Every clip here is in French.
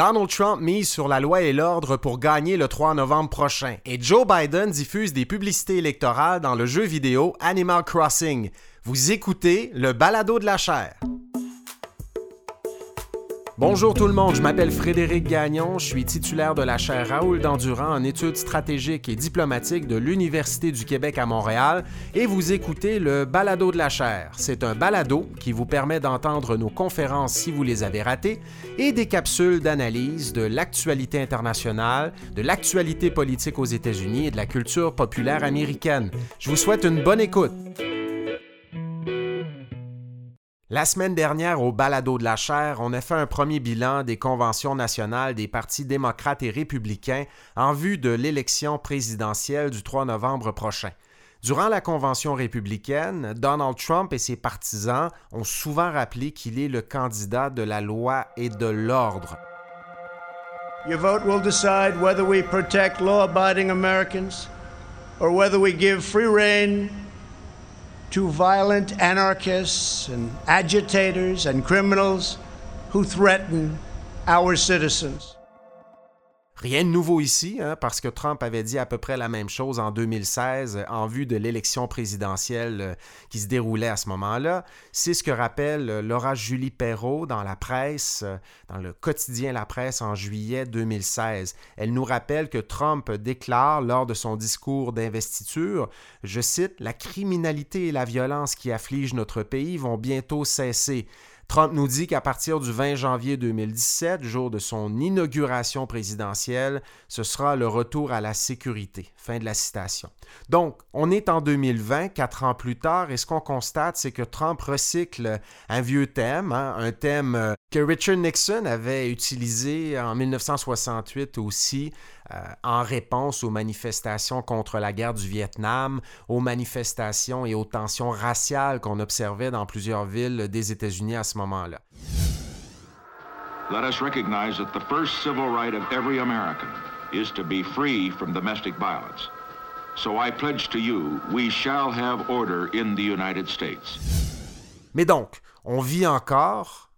Donald Trump mise sur la loi et l'ordre pour gagner le 3 novembre prochain et Joe Biden diffuse des publicités électorales dans le jeu vidéo Animal Crossing. Vous écoutez le balado de la chair. Bonjour tout le monde, je m'appelle Frédéric Gagnon, je suis titulaire de la chaire Raoul Dandurand en études stratégiques et diplomatiques de l'Université du Québec à Montréal et vous écoutez le Balado de la chaire. C'est un balado qui vous permet d'entendre nos conférences si vous les avez ratées et des capsules d'analyse de l'actualité internationale, de l'actualité politique aux États-Unis et de la culture populaire américaine. Je vous souhaite une bonne écoute. La semaine dernière, au balado de la chaire, on a fait un premier bilan des conventions nationales des partis démocrates et républicains en vue de l'élection présidentielle du 3 novembre prochain. Durant la convention républicaine, Donald Trump et ses partisans ont souvent rappelé qu'il est le candidat de la loi et de l'ordre. To violent anarchists and agitators and criminals who threaten our citizens. Rien de nouveau ici, hein, parce que Trump avait dit à peu près la même chose en 2016 en vue de l'élection présidentielle euh, qui se déroulait à ce moment-là. C'est ce que rappelle euh, Laura Julie Perrault dans la presse, euh, dans le quotidien La Presse en juillet 2016. Elle nous rappelle que Trump déclare lors de son discours d'investiture, je cite, La criminalité et la violence qui affligent notre pays vont bientôt cesser. Trump nous dit qu'à partir du 20 janvier 2017, jour de son inauguration présidentielle, ce sera le retour à la sécurité. Fin de la citation. Donc, on est en 2020, quatre ans plus tard, et ce qu'on constate, c'est que Trump recycle un vieux thème, hein, un thème euh, que Richard Nixon avait utilisé en 1968 aussi en réponse aux manifestations contre la guerre du Vietnam, aux manifestations et aux tensions raciales qu'on observait dans plusieurs villes des États-Unis à ce moment-là. Let us recognize that the first civil right of every American is to be free from domestic violence. So I pledge to you, we shall have order in the United States. Mais donc, on vit encore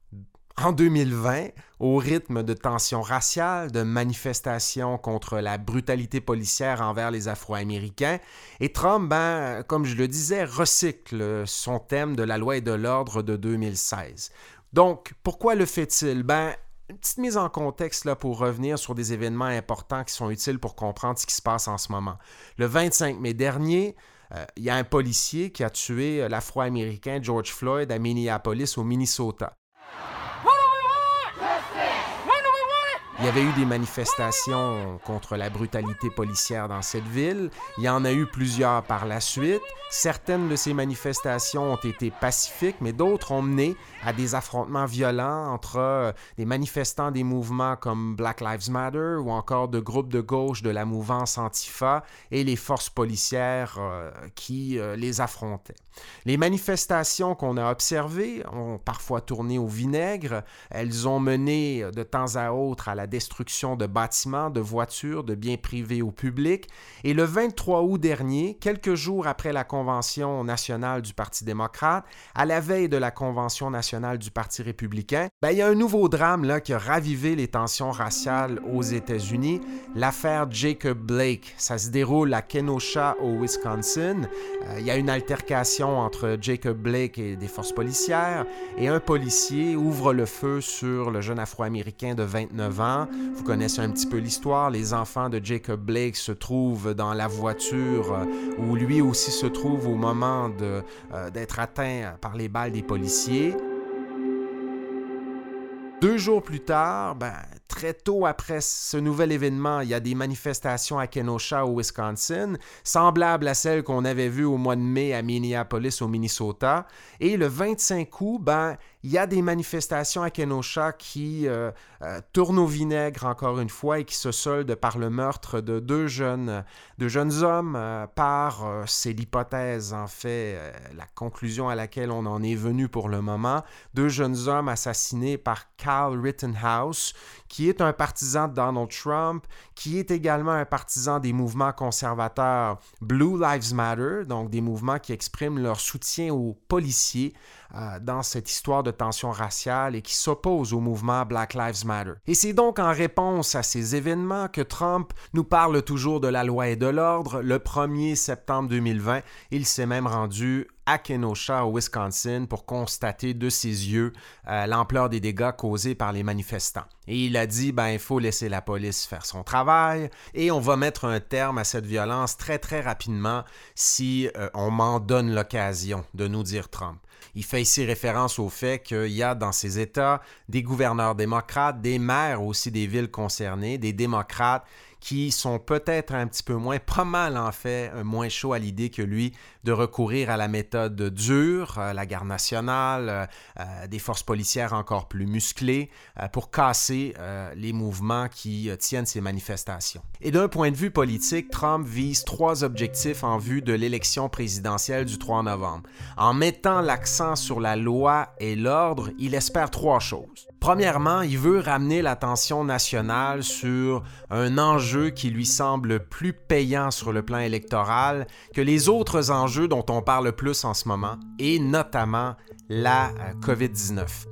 en 2020 au rythme de tensions raciales, de manifestations contre la brutalité policière envers les Afro-Américains. Et Trump, ben, comme je le disais, recycle son thème de la loi et de l'ordre de 2016. Donc, pourquoi le fait-il? Ben, une petite mise en contexte là, pour revenir sur des événements importants qui sont utiles pour comprendre ce qui se passe en ce moment. Le 25 mai dernier, euh, il y a un policier qui a tué l'Afro-Américain George Floyd à Minneapolis, au Minnesota. Il y avait eu des manifestations contre la brutalité policière dans cette ville. Il y en a eu plusieurs par la suite. Certaines de ces manifestations ont été pacifiques, mais d'autres ont mené à des affrontements violents entre euh, des manifestants des mouvements comme Black Lives Matter ou encore de groupes de gauche de la mouvance Antifa et les forces policières euh, qui euh, les affrontaient. Les manifestations qu'on a observées ont parfois tourné au vinaigre. Elles ont mené de temps à autre à la destruction de bâtiments, de voitures, de biens privés au public. Et le 23 août dernier, quelques jours après la Convention nationale du Parti démocrate, à la veille de la Convention nationale du Parti républicain, ben, il y a un nouveau drame là, qui a ravivé les tensions raciales aux États-Unis, l'affaire Jacob Blake. Ça se déroule à Kenosha, au Wisconsin. Euh, il y a une altercation entre Jacob Blake et des forces policières, et un policier ouvre le feu sur le jeune Afro-Américain de 29 ans vous connaissez un petit peu l'histoire. Les enfants de Jacob Blake se trouvent dans la voiture euh, où lui aussi se trouve au moment euh, d'être atteint par les balles des policiers. Deux jours plus tard, ben, très tôt après ce nouvel événement, il y a des manifestations à Kenosha, au Wisconsin, semblables à celles qu'on avait vues au mois de mai à Minneapolis, au Minnesota. Et le 25 août, ben, il y a des manifestations à Kenosha qui euh, euh, tournent au vinaigre encore une fois et qui se soldent par le meurtre de deux jeunes, jeunes hommes euh, par, c'est l'hypothèse en fait, la conclusion à laquelle on en est venu pour le moment, deux jeunes hommes assassinés par Carl Rittenhouse, qui est un partisan de Donald Trump, qui est également un partisan des mouvements conservateurs Blue Lives Matter, donc des mouvements qui expriment leur soutien aux policiers euh, dans cette histoire de tension raciale et qui s'oppose au mouvement Black Lives Matter. Et c'est donc en réponse à ces événements que Trump nous parle toujours de la loi et de l'ordre. Le 1er septembre 2020, il s'est même rendu à Kenosha, au Wisconsin, pour constater de ses yeux euh, l'ampleur des dégâts causés par les manifestants. Et il a dit, ben, il faut laisser la police faire son travail et on va mettre un terme à cette violence très, très rapidement si euh, on m'en donne l'occasion, de nous dire Trump. Il fait ici référence au fait qu'il y a dans ces États des gouverneurs démocrates, des maires aussi des villes concernées, des démocrates qui sont peut-être un petit peu moins, pas mal en fait, moins chaud à l'idée que lui de recourir à la méthode dure, euh, la garde nationale, euh, euh, des forces policières encore plus musclées, pour casser les mouvements qui tiennent ces manifestations. Et d'un point de vue politique, Trump vise trois objectifs en vue de l'élection présidentielle du 3 novembre. En mettant l'accent sur la loi et l'ordre, il espère trois choses. Premièrement, il veut ramener l'attention nationale sur un enjeu qui lui semble plus payant sur le plan électoral que les autres enjeux dont on parle plus en ce moment, et notamment la euh, COVID-19.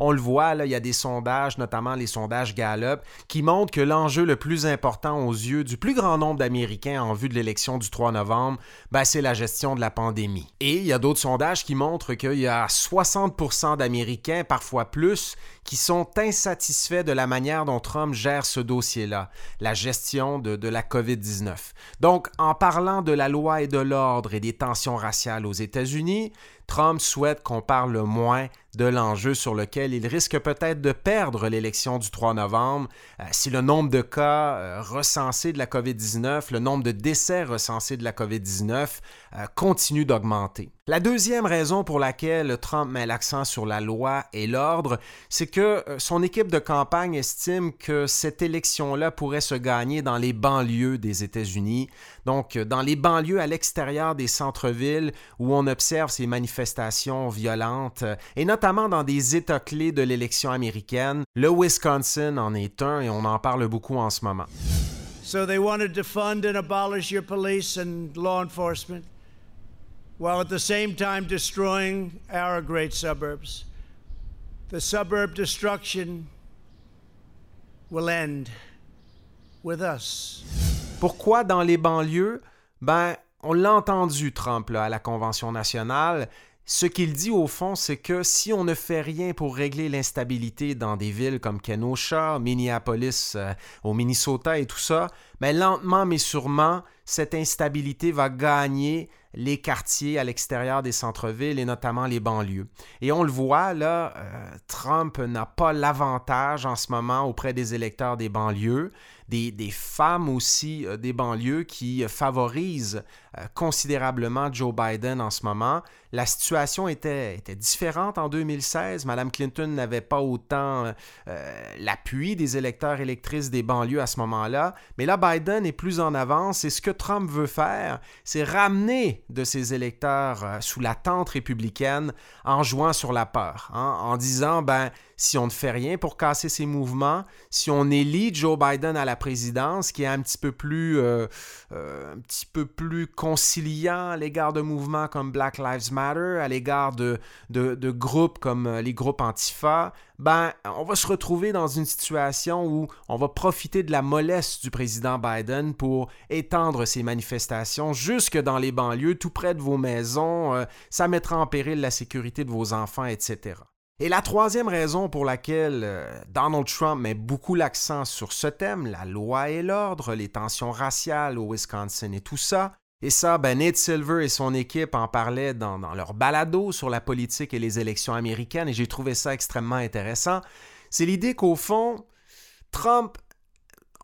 On le voit, là, il y a des sondages, notamment les sondages Gallup, qui montrent que l'enjeu le plus important aux yeux du plus grand nombre d'Américains en vue de l'élection du 3 novembre, ben, c'est la gestion de la pandémie. Et il y a d'autres sondages qui montrent qu'il y a 60% d'Américains, parfois plus, qui sont insatisfaits de la manière dont Trump gère ce dossier-là, la gestion de, la COVID-19. Donc, en parlant de la loi et de l'ordre et des tensions raciales aux États-Unis, Trump souhaite qu'on parle moins de l'enjeu sur lequel il risque peut-être de perdre l'élection du 3 novembre euh, si le nombre de cas euh, recensés de la COVID-19, le nombre de décès recensés de la COVID-19 euh, continue d'augmenter. La deuxième raison pour laquelle Trump met l'accent sur la loi et l'ordre, c'est que son équipe de campagne estime que cette élection-là pourrait se gagner dans les banlieues des États-Unis, donc dans les banlieues à l'extérieur des centres-villes où on observe ces manifestations violentes, et notamment dans des États clés de l'élection américaine. Le Wisconsin en est un et on en parle beaucoup en ce moment. So they wanted to fund and abolish your police and law enforcement. while at the same time destroying our great suburbs. The suburb destruction will end with us. Pourquoi dans les banlieues? Ben, on l'a entendu, Trump, là, à la Convention nationale. Ce qu'il dit au fond, c'est que si on ne fait rien pour régler l'instabilité dans des villes comme Kenosha, Minneapolis, euh, au Minnesota et tout ça, mais ben, lentement mais sûrement, cette instabilité va gagner les quartiers à l'extérieur des centres-villes et notamment les banlieues. Et on le voit, là, euh, Trump n'a pas l'avantage en ce moment auprès des électeurs des banlieues des, femmes aussi euh, des banlieues qui euh, favorisent considérablement Joe Biden en ce moment. La situation était, différente en 2016. Madame Clinton n'avait pas autant l'appui des électeurs électrices des banlieues à ce moment-là. Mais là, Biden est plus en avance ce que Trump veut faire, c'est ramener de ses électeurs sous la tente républicaine en jouant sur la peur, hein, en disant, ben, si on ne fait rien pour casser ces mouvements, si on élit Joe Biden à la présidence, qui est un petit peu plus, euh, euh, un petit peu plus conciliant à l'égard de mouvements comme Black Lives Matter, à l'égard de, de, groupes comme euh, les groupes Antifa, ben, on va se retrouver dans une situation où on va profiter de la mollesse du président Biden pour étendre ces manifestations jusque dans les banlieues, tout près de vos maisons. ça mettra en péril la sécurité de vos enfants, etc. Et la troisième raison pour laquelle euh, Donald Trump met beaucoup l'accent sur ce thème, la loi et l'ordre, les tensions raciales au Wisconsin et tout ça, et ça, ben Nate Silver et son équipe en parlaient dans, dans leur balado sur la politique et les élections américaines, et j'ai trouvé ça extrêmement intéressant, c'est l'idée qu'au fond, Trump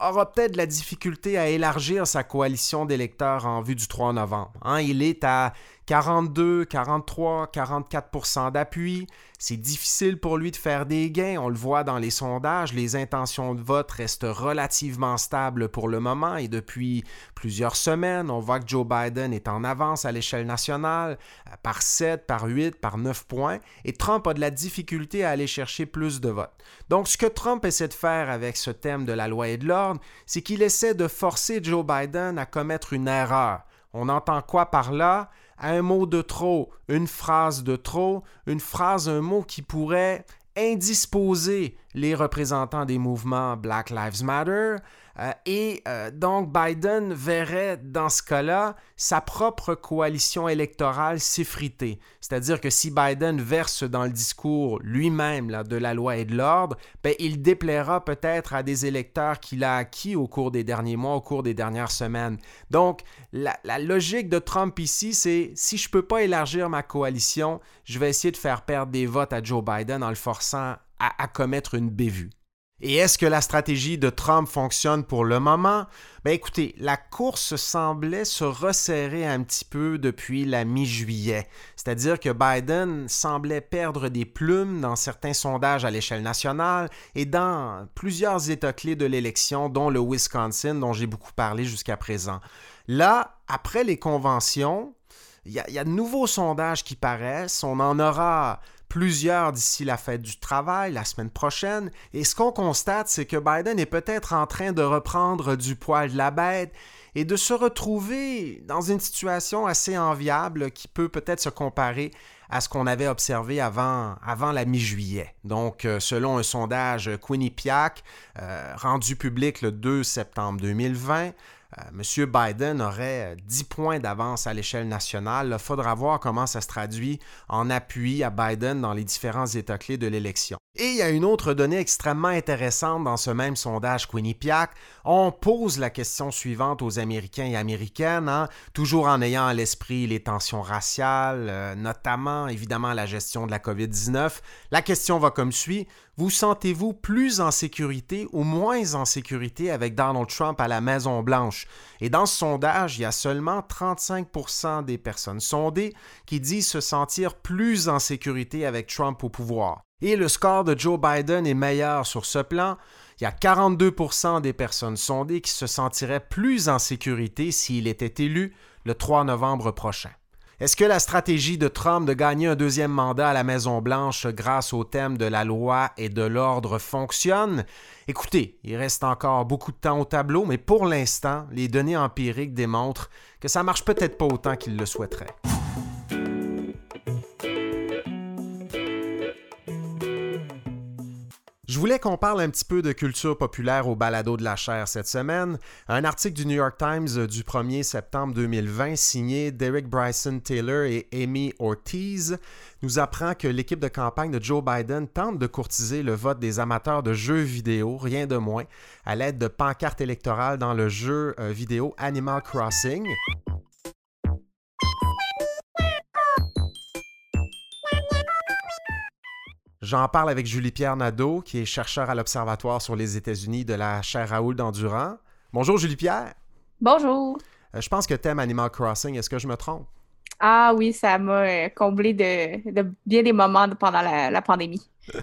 aura peut-être de la difficulté à élargir sa coalition d'électeurs en vue du 3 novembre. Hein. il est à 42, 43, 44% d'appui. C'est difficile pour lui de faire des gains. On le voit dans les sondages. Les intentions de vote restent relativement stables pour le moment et depuis plusieurs semaines, on voit que Joe Biden est en avance à l'échelle nationale par 7, par 8, par 9 points et Trump a de la difficulté à aller chercher plus de votes. Donc, ce que Trump essaie de faire avec ce thème de la loi et de l'ordre, c'est qu'il essaie de forcer Joe Biden à commettre une erreur On entend quoi par là? Un mot de trop, une phrase de trop, une phrase, un mot qui pourrait indisposer les représentants des mouvements Black Lives Matter, euh, et euh, donc Biden verrait dans ce cas-là sa propre coalition électorale s'effriter. C'est-à-dire que si Biden verse dans le discours lui-même de la loi et de l'ordre, ben, il déplaira peut-être à des électeurs qu'il a acquis au cours des derniers mois, au cours des dernières semaines. Donc la, logique de Trump ici, c'est si je ne peux pas élargir ma coalition, je vais essayer de faire perdre des votes à Joe Biden en le forçant à commettre une bévue. Et est-ce que la stratégie de Trump fonctionne pour le moment? Ben écoutez, la course semblait se resserrer un petit peu depuis la mi-juillet. C'est-à-dire que Biden semblait perdre des plumes dans certains sondages à l'échelle nationale et dans plusieurs États clés de l'élection, dont le Wisconsin, dont j'ai beaucoup parlé jusqu'à présent. Là, après les conventions, il y, y, a de nouveaux sondages qui paraissent. On en aura plusieurs d'ici la fête du travail, la semaine prochaine, et ce qu'on constate, c'est que Biden est peut-être en train de reprendre du poil de la bête et de se retrouver dans une situation assez enviable qui peut peut-être se comparer à ce qu'on avait observé avant, la mi-juillet. Donc, euh, selon un sondage Quinnipiac euh, rendu public le 2 septembre 2020, euh, M. Biden aurait 10 euh, points d'avance à l'échelle nationale. Il faudra voir comment ça se traduit en appui à Biden dans les différents États clés de l'élection. Et il y a une autre donnée extrêmement intéressante dans ce même sondage Quinnipiac. On pose la question suivante aux Américains et Américaines, hein, toujours en ayant à l'esprit les tensions raciales, euh, notamment évidemment la gestion de la COVID-19. La question va comme suit. Vous sentez-vous plus en sécurité ou moins en sécurité avec Donald Trump à la Maison-Blanche? Et dans ce sondage, il y a seulement 35% des personnes sondées qui disent se sentir plus en sécurité avec Trump au pouvoir. Et le score de Joe Biden est meilleur sur ce plan. Il y a 42% des personnes sondées qui se sentiraient plus en sécurité s'il était élu le 3 novembre prochain. Est-ce que la stratégie de Trump de gagner un deuxième mandat à la Maison-Blanche grâce au thème de la loi et de l'ordre fonctionne? Écoutez, il reste encore beaucoup de temps au tableau, mais pour l'instant, les données empiriques démontrent que ça marche peut-être pas autant qu'il le souhaiterait. Voulais qu'on parle un petit peu de culture populaire au balado de la chair cette semaine. Un article du New York Times du 1er septembre 2020 signé Derek Bryson Taylor et Amy Ortiz nous apprend que l'équipe de campagne de Joe Biden tente de courtiser le vote des amateurs de jeux vidéo, rien de moins, à l'aide de pancartes électorales dans le jeu euh, vidéo Animal Crossing. J'en parle avec Julie-Pierre Nadeau, qui est chercheur à l'Observatoire sur les États-Unis de la chaire Raoul d'Endurant. Bonjour Julie-Pierre. Bonjour. Euh, je pense que thème Animal Crossing, est-ce que je me trompe? Ah oui, ça m'a euh, comblé de, bien des moments pendant la pandémie.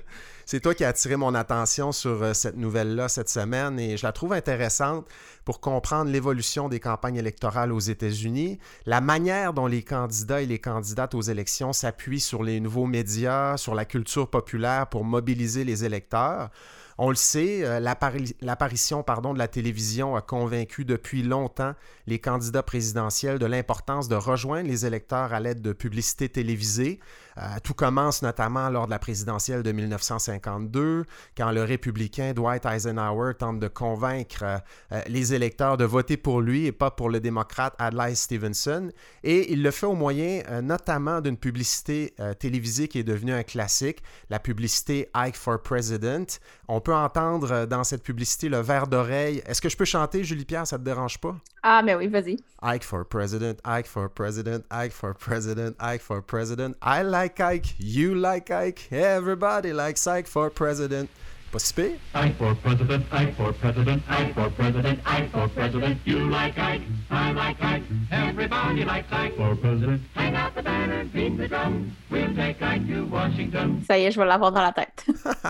C'est toi qui as attiré mon attention sur euh, cette nouvelle-là cette semaine et je la trouve intéressante pour comprendre l'évolution des campagnes électorales aux États-Unis, la manière dont les candidats et les candidates aux élections s'appuient sur les nouveaux médias, sur la culture populaire pour mobiliser les électeurs. On le sait, euh, l'apparition de la télévision a convaincu depuis longtemps les candidats présidentiels de l'importance de rejoindre les électeurs à l'aide de publicités télévisées. Euh, tout commence notamment lors de la présidentielle de 1952, quand le républicain Dwight Eisenhower tente de convaincre euh, les électeurs de voter pour lui et pas pour le démocrate Adlai Stevenson. Et il le fait au moyen notamment d'une publicité télévisée qui est devenue un classique, la publicité Ike for President. On peut entendre euh, dans cette publicité le verre d'oreille. Est-ce que je peux chanter, Julie-Pierre, ça te dérange pas? Ah, mais oui, vas-y. Ike for president, Ike for president, Ike for president, Ike for president. I like Ike, you like Ike, everybody likes Ike for president. Pas si pire? Ike for president, Ike for president, Ike for president, Ike for president. You like Ike, I like Ike, everybody likes Ike for president. Hang out the banner, beat the drum, we'll take Ike to Washington. Ça y est, je vais l'avoir dans la tête.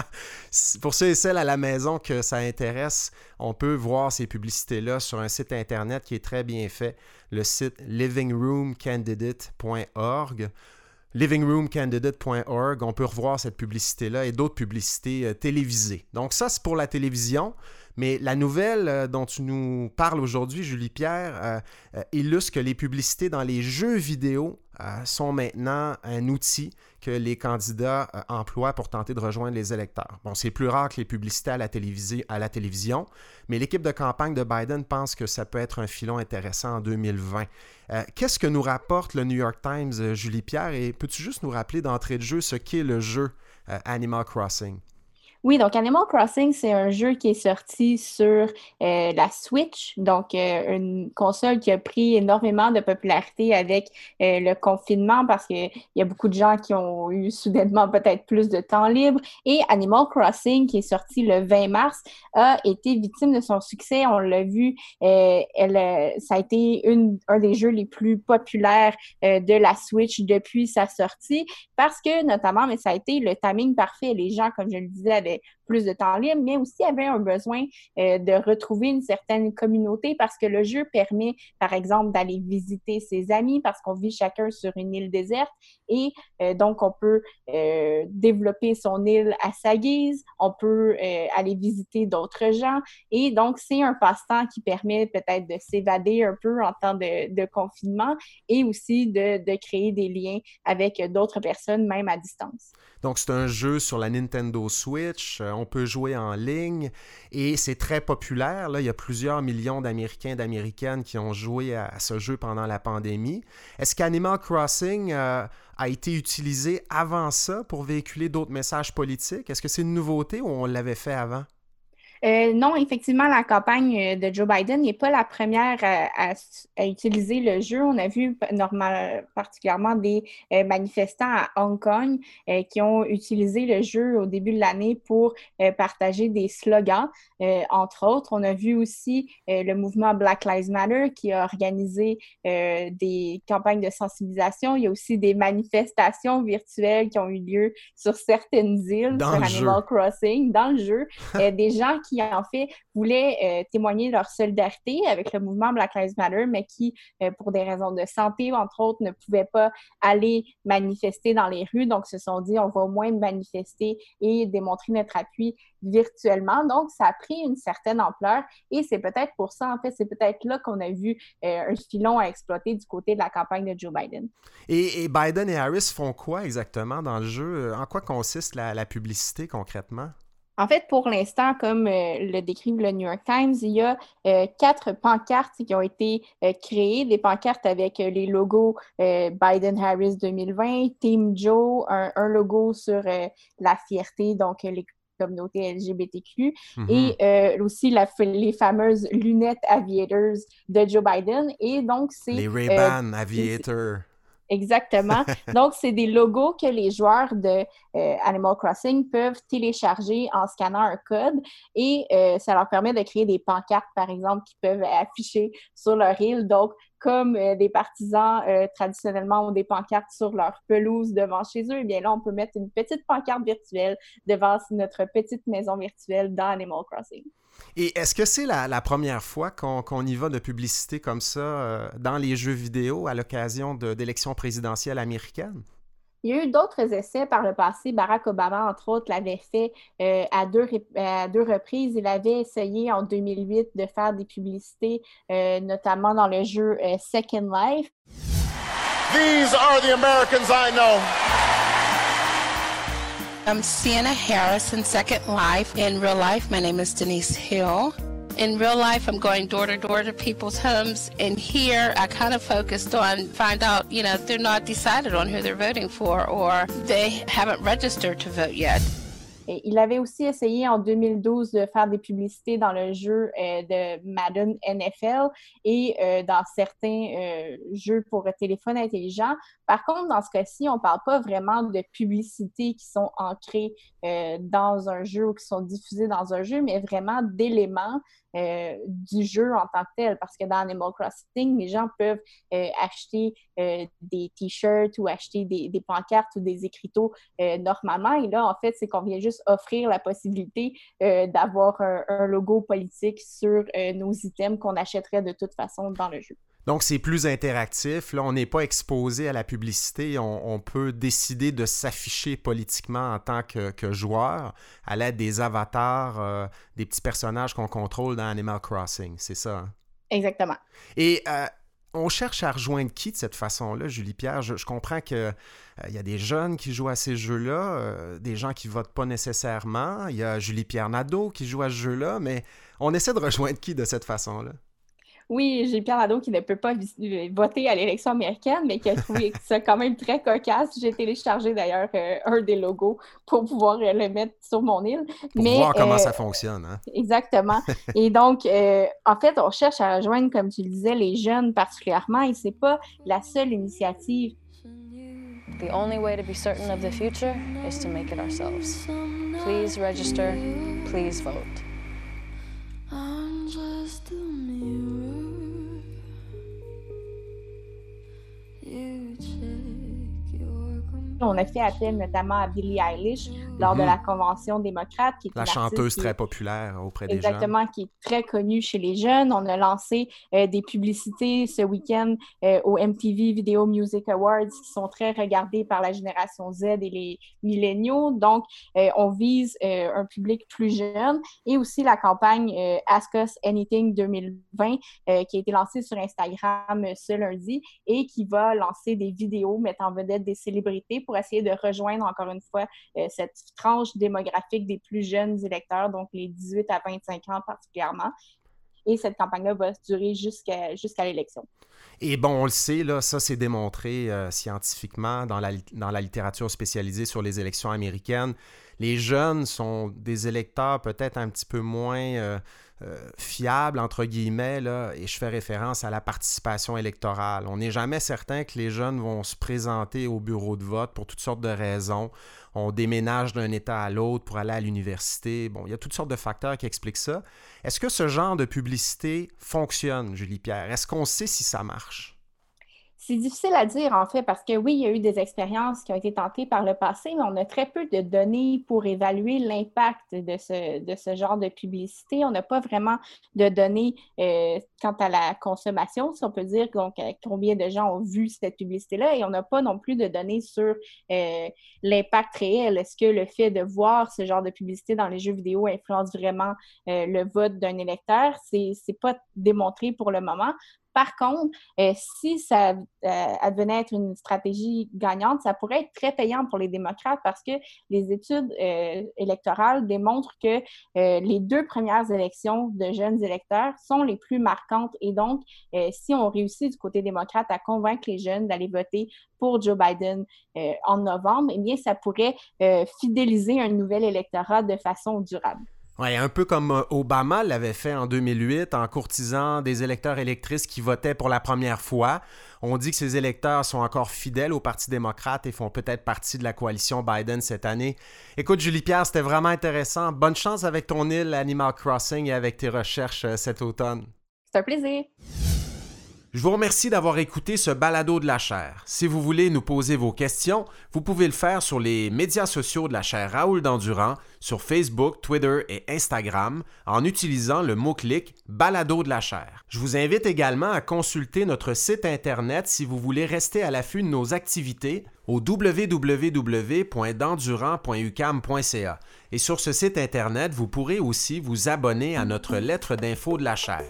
Pour ceux et celles à la maison que ça intéresse, on peut voir ces publicités-là sur un site internet qui est très bien fait, le site livingroomcandidate.org. livingroomcandidate.org. On peut revoir cette publicité-là et d'autres publicités euh, télévisées. Donc ça, c'est pour la télévision. Mais la nouvelle euh, dont tu nous parles aujourd'hui, Julie Pierre, euh, euh, illustre que les publicités dans les jeux vidéo sont maintenant un outil que les candidats emploient pour tenter de rejoindre les électeurs. Bon, c'est plus rare que les publicités à la, à la télévision, mais l'équipe de campagne de Biden pense que ça peut être un filon intéressant en 2020. Qu'est-ce que nous rapporte le New York Times, Julie Pierre, et peux-tu juste nous rappeler d'entrée de jeu ce qu'est le jeu Animal Crossing? Oui, donc Animal Crossing, c'est un jeu qui est sorti sur euh, la Switch, donc euh, une console qui a pris énormément de popularité avec euh, le confinement parce qu'il y a beaucoup de gens qui ont eu soudainement peut-être plus de temps libre. Et Animal Crossing, qui est sorti le 20 mars, a été victime de son succès. On l'a vu, elle, ça a été un des jeux les plus populaires de la Switch depuis sa sortie parce que notamment, mais ça a été le timing parfait. Les gens, comme je le disais, avaient it plus de temps libre, mais aussi avait un besoin euh, de retrouver une certaine communauté parce que le jeu permet, par exemple, d'aller visiter ses amis parce qu'on vit chacun sur une île déserte et euh, donc on peut euh, développer son île à sa guise, on peut aller visiter d'autres gens et donc c'est un passe-temps qui permet peut-être de s'évader un peu en temps de, confinement et aussi de, créer des liens avec d'autres personnes, même à distance. Donc, c'est un jeu sur la Nintendo Switch. On peut jouer en ligne et c'est très populaire. Il y a plusieurs millions d'Américains et d'Américaines qui ont joué à, ce jeu pendant la pandémie. Est-ce qu'Animal Crossing euh, a été utilisé avant ça pour véhiculer d'autres messages politiques? Est-ce que c'est une nouveauté ou on l'avait fait avant? Euh, non, effectivement, la campagne euh, de Joe Biden n'est pas la première à, utiliser le jeu. On a vu normal, particulièrement des euh, manifestants à Hong Kong qui ont utilisé le jeu au début de l'année pour partager des slogans. entre autres, on a vu aussi le mouvement Black Lives Matter qui a organisé des campagnes de sensibilisation. Il y a aussi des manifestations virtuelles qui ont eu lieu sur certaines îles, sur Animal Crossing, dans le jeu. des gens qui qui, en fait, voulaient euh, témoigner leur solidarité avec le mouvement Black Lives Matter, mais qui, euh, pour des raisons de santé, entre autres, ne pouvaient pas aller manifester dans les rues. Donc, se sont dit, on va au moins manifester et démontrer notre appui virtuellement. Donc, ça a pris une certaine ampleur et c'est peut-être pour ça, en fait, c'est peut-être là qu'on a vu euh, un filon à exploiter du côté de la campagne de Joe Biden. Et, Biden et Harris font quoi exactement dans le jeu? En quoi consiste la publicité concrètement? En fait, pour l'instant, comme euh, le décrit le New York Times, il y a euh, quatre pancartes qui ont été euh, créées, des pancartes avec les logos Biden-Harris 2020, Team Joe, un, logo sur la fierté, donc les communautés LGBTQ, et mm-hmm. aussi les fameuses lunettes aviators de Joe Biden. Et donc, c'est... Les Ray-Ban Aviator. Exactement. Donc, c'est des logos que les joueurs de euh, Animal Crossing peuvent télécharger en scannant un code et euh, ça leur permet de créer des pancartes, par exemple, qui peuvent afficher sur leur île. Donc, comme euh, des partisans traditionnellement ont des pancartes sur leur pelouse devant chez eux, eh bien là, on peut mettre une petite pancarte virtuelle devant notre petite maison virtuelle dans Animal Crossing. Et est-ce que c'est la, première fois qu'on y va de publicité comme ça euh, dans les jeux vidéo à l'occasion d'élections présidentielles américaines? Il y a eu d'autres essais par le passé. Barack Obama, entre autres, l'avait fait euh, à, deux, à deux reprises. Il avait essayé en 2008 de faire des publicités, euh, notamment dans le jeu Second Life. These are the Americans I know. I'm Sienna Harris in Second Life. In real life, my name is Denise Hill. In real life, I'm going door to door to people's homes. And here, I kind of focused on find out, you know, they're not decided on who they're voting for or they haven't registered to vote yet. Il avait aussi essayé en 2012 de faire des publicités dans le jeu euh, de Madden NFL et euh, dans certains euh, jeux pour téléphone intelligent. Par contre, dans ce cas-ci, on ne parle pas vraiment de publicités qui sont ancrées dans un jeu ou qui sont diffusées dans un jeu, mais vraiment d'éléments du jeu en tant que tel. Parce que dans Animal Crossing, les gens peuvent acheter des t-shirts ou acheter des, des, pancartes ou des écriteaux normalement. Et là, en fait, c'est qu'on vient juste offrir la possibilité d'avoir un, logo politique sur nos items qu'on achèterait de toute façon dans le jeu. Donc, c'est plus interactif. Là, on n'est pas exposé à la publicité. On, peut décider de s'afficher politiquement en tant que, joueur à l'aide des avatars, euh, des petits personnages qu'on contrôle dans Animal Crossing. C'est ça. Hein? Exactement. Et euh, on cherche à rejoindre qui de cette façon-là, Julie Pierre? Je, comprends qu'il euh, y a des jeunes qui jouent à ces jeux-là, des gens qui votent pas nécessairement. Il y a Julie Pierre Nadeau qui joue à ce jeu-là, mais on essaie de rejoindre qui de cette façon-là? Oui, j'ai Pierre Nadeau qui ne peut pas euh, voter à l'élection américaine, mais qui a trouvé ça quand même très cocasse. J'ai téléchargé d'ailleurs euh, un des logos pour pouvoir euh, le mettre sur mon île. Pour voir comment ça fonctionne. Hein? Exactement. et donc, en fait, on cherche à rejoindre, comme tu le disais, les jeunes particulièrement, et ce n'est pas la seule initiative. The only way to be certain of the future is to make it ourselves. Please register, please vote. On a fait appel notamment à Billie Eilish lors de mhm. la Convention démocrate. Qui est la chanteuse très populaire auprès des jeunes. Exactement, qui est très connue chez les jeunes. On a lancé euh, des publicités ce week-end euh, au MTV Video Music Awards qui sont très regardés par la génération Z et les milléniaux. Donc, euh, on vise un public plus jeune et aussi la campagne Ask Us Anything 2020 qui a été lancée sur Instagram ce lundi et qui va lancer des vidéos mettant en vedette des célébrités pour essayer de rejoindre encore une fois euh, cette tranche démographique des plus jeunes électeurs, donc les 18 à 25 ans particulièrement. Et cette campagne-là va durer jusqu'à jusqu'à l'élection. Et bon, on le sait, là, ça c'est démontré euh, scientifiquement dans la, dans la littérature spécialisée sur les élections américaines. Les jeunes sont des électeurs peut-être un petit peu moins euh, euh, fiable, entre guillemets, là, et je fais référence à la participation électorale. On n'est jamais certain que les jeunes vont se présenter au bureau de vote pour toutes sortes de raisons. On déménage d'un État à l'autre pour aller à l'université. Bon, il y a toutes sortes de facteurs qui expliquent ça. Est-ce que ce genre de publicité fonctionne, Julie Pierre? Est-ce qu'on sait si ça marche? C'est difficile à dire, en fait, parce que oui, il y a eu des expériences qui ont été tentées par le passé, mais on a très peu de données pour évaluer l'impact de ce, de ce genre de publicité. On n'a pas vraiment de données euh, quant à la consommation, si on peut dire, donc euh, combien de gens ont vu cette publicité-là, et on n'a pas non plus de données sur euh, l'impact réel. Est-ce que le fait de voir ce genre de publicité dans les jeux vidéo influence vraiment le vote d'un électeur? C'est pas démontré pour le moment. Par contre, euh, si ça euh, être une stratégie gagnante, ça pourrait être très payant pour les démocrates parce que les études euh, électorales démontrent que les deux premières élections de jeunes électeurs sont les plus marquantes. Et donc, si on réussit du côté démocrate à convaincre les jeunes d'aller voter pour Joe Biden en novembre, eh bien, ça pourrait fidéliser un nouvel électorat de façon durable. Ouais, un peu comme euh, Obama l'avait fait en 2008 en courtisant des électeurs électrices qui votaient pour la première fois. On dit que ces électeurs sont encore fidèles au Parti démocrate et font peut-être partie de la coalition Biden cette année. Écoute, Julie Pierre, c'était vraiment intéressant. Bonne chance avec ton île Animal Crossing et avec tes recherches euh, cet automne. C'est un plaisir. Je vous remercie d'avoir écouté ce balado de la chaire. Si vous voulez nous poser vos questions, vous pouvez le faire sur les médias sociaux de la chaire Raoul Dandurand, sur Facebook, Twitter et Instagram, en utilisant le mot-clic balado de la chaire. Je vous invite également à consulter notre site Internet si vous voulez rester à l'affût de nos activités au www.dandurand.ucam.ca. Et sur ce site Internet, vous pourrez aussi vous abonner à notre lettre d'info de la chaire.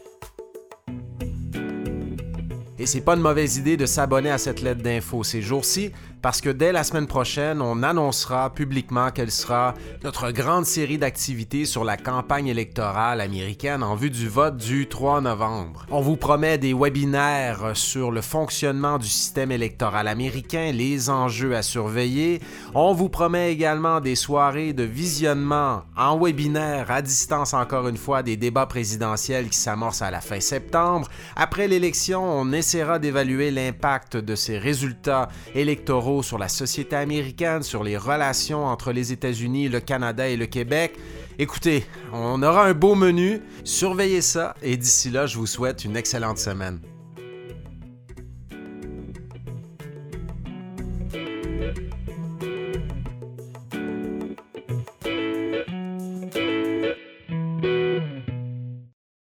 Et c'est pas une mauvaise idée de s'abonner à cette lettre d'info ces jours-ci, parce que dès la semaine prochaine, on annoncera publiquement quelle sera notre grande série d'activités sur la campagne électorale américaine en vue du vote du 3 novembre. On vous promet des webinaires sur le fonctionnement du système électoral américain, les enjeux à surveiller. On vous promet également des soirées de visionnement en webinaire à distance encore une fois des débats présidentiels qui s'amorcent à la fin septembre. Après l'élection, on essaiera d'évaluer l'impact de ces résultats électoraux sur la société américaine, sur les relations entre les États-Unis, le Canada et le Québec. Écoutez, on aura un beau menu, surveillez ça et d'ici là, je vous souhaite une excellente semaine.